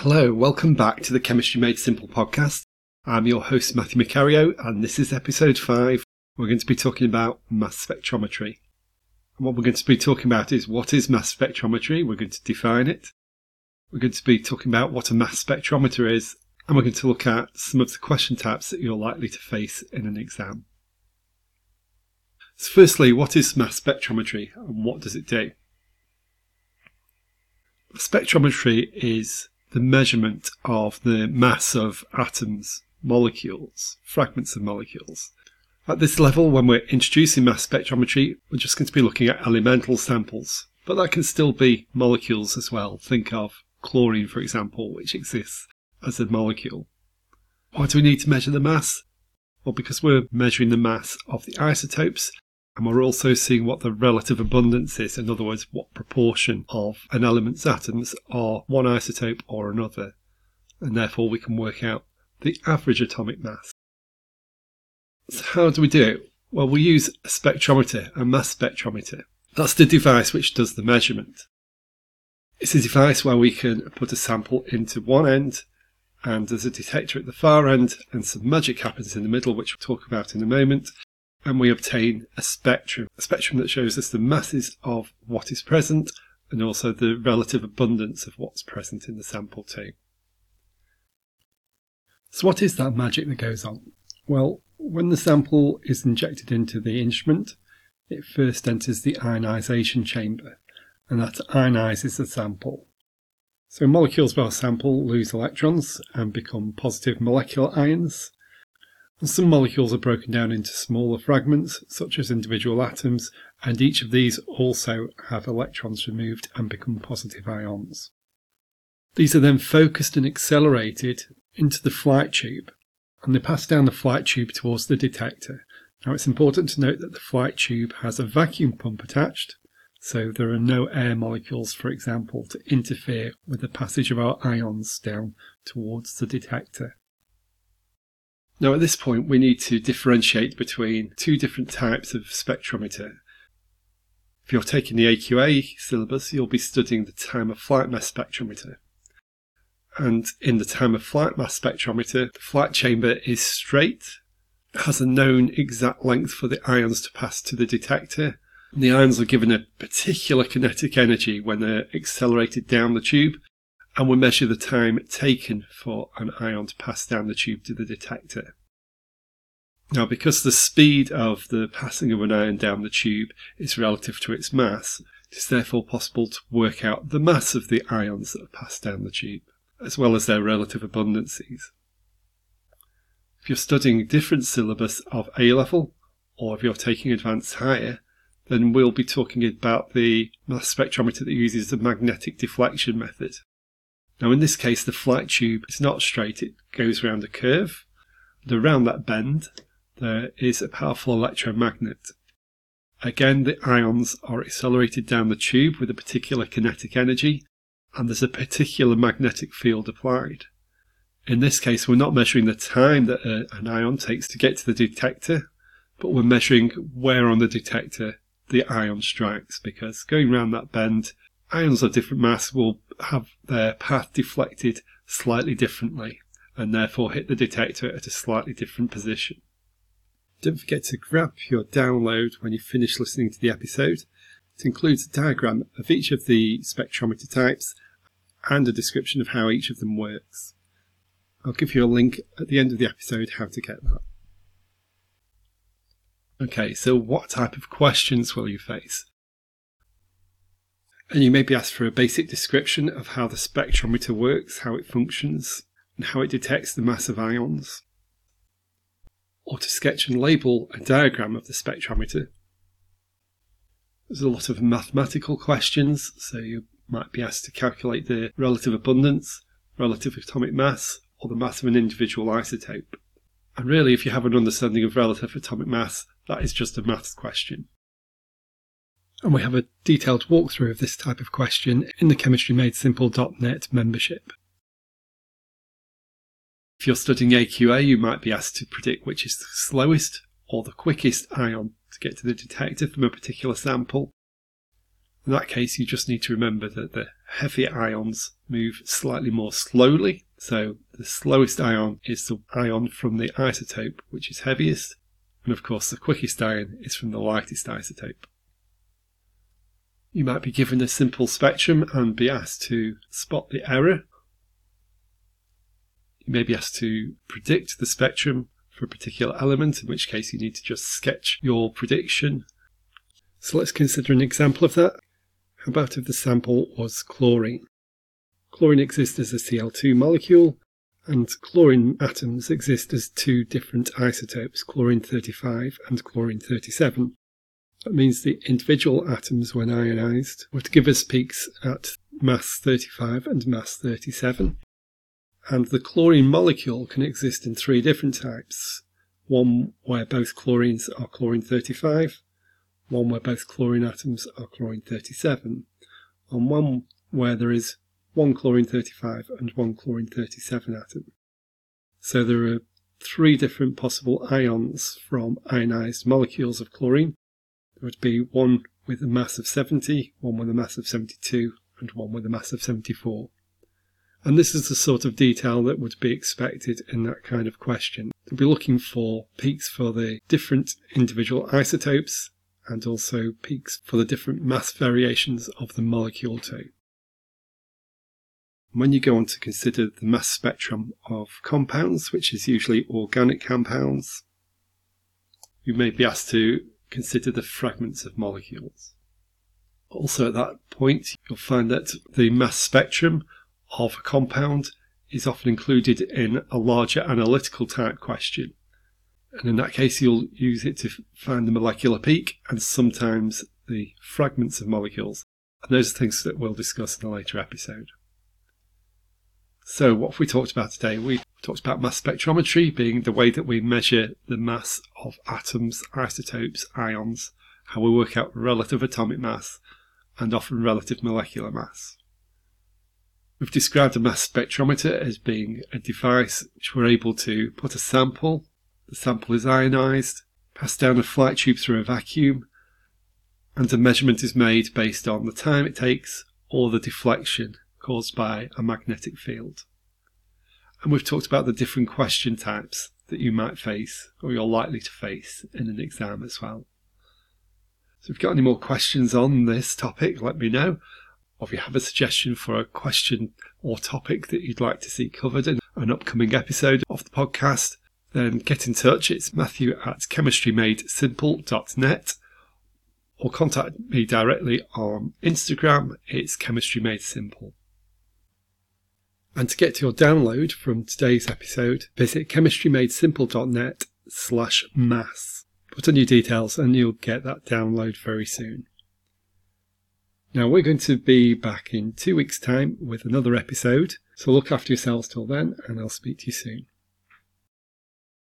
Hello, welcome back to the Chemistry Made Simple podcast. I'm your host, Matthew Macario, and this is episode 5. We're going to be talking about mass spectrometry. And what we're going to be talking about is what is mass spectrometry? We're going to define it. We're going to be talking about what a mass spectrometer is, and we're going to look at some of the question types that you're likely to face in an exam. So firstly, what is mass spectrometry and what does it do? Spectrometry is the measurement of the mass of atoms, molecules, fragments of molecules. At this level, when we're introducing mass spectrometry, we're just going to be looking at elemental samples, but that can still be molecules as well. Think of chlorine, for example, which exists as a molecule. Why do we need to measure the mass? Well, because we're measuring the mass of the isotopes and we're also seeing what the relative abundance is, in other words, what proportion of an element's atoms are one isotope or another. And therefore we can work out the average atomic mass. So how do we do it? Well, we use a spectrometer, a mass spectrometer. That's the device which does the measurement. It's a device where we can put a sample into one end and there's a detector at the far end and some magic happens in the middle, which we'll talk about in a moment and we obtain a spectrum, a spectrum that shows us the masses of what is present and also the relative abundance of what's present in the sample too. So what is that magic that goes on? Well, when the sample is injected into the instrument, it first enters the ionization chamber, and that ionizes the sample. So molecules of our sample lose electrons and become positive molecular ions, some molecules are broken down into smaller fragments, such as individual atoms, and each of these also have electrons removed and become positive ions. These are then focused and accelerated into the flight tube, and they pass down the flight tube towards the detector. Now it's important to note that the flight tube has a vacuum pump attached, so there are no air molecules, for example, to interfere with the passage of our ions down towards the detector. Now, at this point, we need to differentiate between two different types of spectrometer. If you're taking the AQA syllabus, you'll be studying the time of flight mass spectrometer. And in the time of flight mass spectrometer, the flight chamber is straight, has a known exact length for the ions to pass to the detector. The ions are given a particular kinetic energy when they're accelerated down the tube, and we measure the time taken for an ion to pass down the tube to the detector. Now, because the speed of the passing of an ion down the tube is relative to its mass, it is therefore possible to work out the mass of the ions that have passed down the tube, as well as their relative abundances. If you're studying a different syllabus of A level, or if you're taking advanced higher, then we'll be talking about the mass spectrometer that uses the magnetic deflection method. Now in this case the flight tube is not straight, it goes around a curve. And around that bend there is a powerful electromagnet. Again the ions are accelerated down the tube with a particular kinetic energy and there's a particular magnetic field applied. In this case we're not measuring the time that a, an ion takes to get to the detector, but we're measuring where on the detector the ion strikes because going around that bend ions of different mass will have their path deflected slightly differently and therefore hit the detector at a slightly different position. Don't forget to grab your download when you finish listening to the episode. It includes a diagram of each of the spectrometer types and a description of how each of them works. I'll give you a link at the end of the episode how to get that. Okay, so what type of questions will you face? And you may be asked for a basic description of how the spectrometer works, how it functions, and how it detects the mass of ions. Or to sketch and label a diagram of the spectrometer. There's a lot of mathematical questions, so you might be asked to calculate the relative abundance, relative atomic mass, or the mass of an individual isotope. And really, if you have an understanding of relative atomic mass, that is just a maths question and we have a detailed walkthrough of this type of question in the Chemistry Made chemistrymadesimple.net membership. If you're studying AQA, you might be asked to predict which is the slowest or the quickest ion to get to the detector from a particular sample. In that case, you just need to remember that the heavier ions move slightly more slowly. So the slowest ion is the ion from the isotope which is heaviest. And of course, the quickest ion is from the lightest isotope. You might be given a simple spectrum and be asked to spot the error. You may be asked to predict the spectrum for a particular element, in which case you need to just sketch your prediction. So let's consider an example of that. How about if the sample was chlorine? Chlorine exists as a Cl2 molecule, and chlorine atoms exist as two different isotopes, chlorine 35 and chlorine 37. That means the individual atoms, when ionized, would give us peaks at mass 35 and mass 37. And the chlorine molecule can exist in three different types. One where both chlorines are chlorine 35, one where both chlorine atoms are chlorine 37, and one where there is one chlorine 35 and one chlorine 37 atom. So there are three different possible ions from ionized molecules of chlorine. There would be one with a mass of 70, one with a mass of 72, and one with a mass of 74. And this is the sort of detail that would be expected in that kind of question. They'd be looking for peaks for the different individual isotopes and also peaks for the different mass variations of the molecule too. When you go on to consider the mass spectrum of compounds, which is usually organic compounds, you may be asked to consider the fragments of molecules. Also, at that point, you'll find that the mass spectrum of a compound is often included in a larger analytical type question. And in that case, you'll use it to find the molecular peak and sometimes the fragments of molecules. And those are things that we'll discuss in a later episode. So, what have we talked about today? We talked about mass spectrometry being the way that we measure the mass of atoms, isotopes, ions, how we work out relative atomic mass, and often relative molecular mass. We've described a mass spectrometer as being a device which we're able to put a sample, the sample is ionized, passed down a flight tube through a vacuum, and a measurement is made based on the time it takes or the deflection caused by a magnetic field. And we've talked about the different question types that you might face or you're likely to face in an exam as well. So if you've got any more questions on this topic, let me know or if you have a suggestion for a question or topic that you'd like to see covered in an upcoming episode of the podcast, then get in touch. It's matthew at chemistrymadesimple.net or contact me directly on Instagram. It's chemistry made simple. And to get to your download from today's episode, visit chemistrymadesimple.net slash mass. Put in your details and you'll get that download very soon. Now, we're going to be back in two weeks' time with another episode. So look after yourselves till then, and I'll speak to you soon.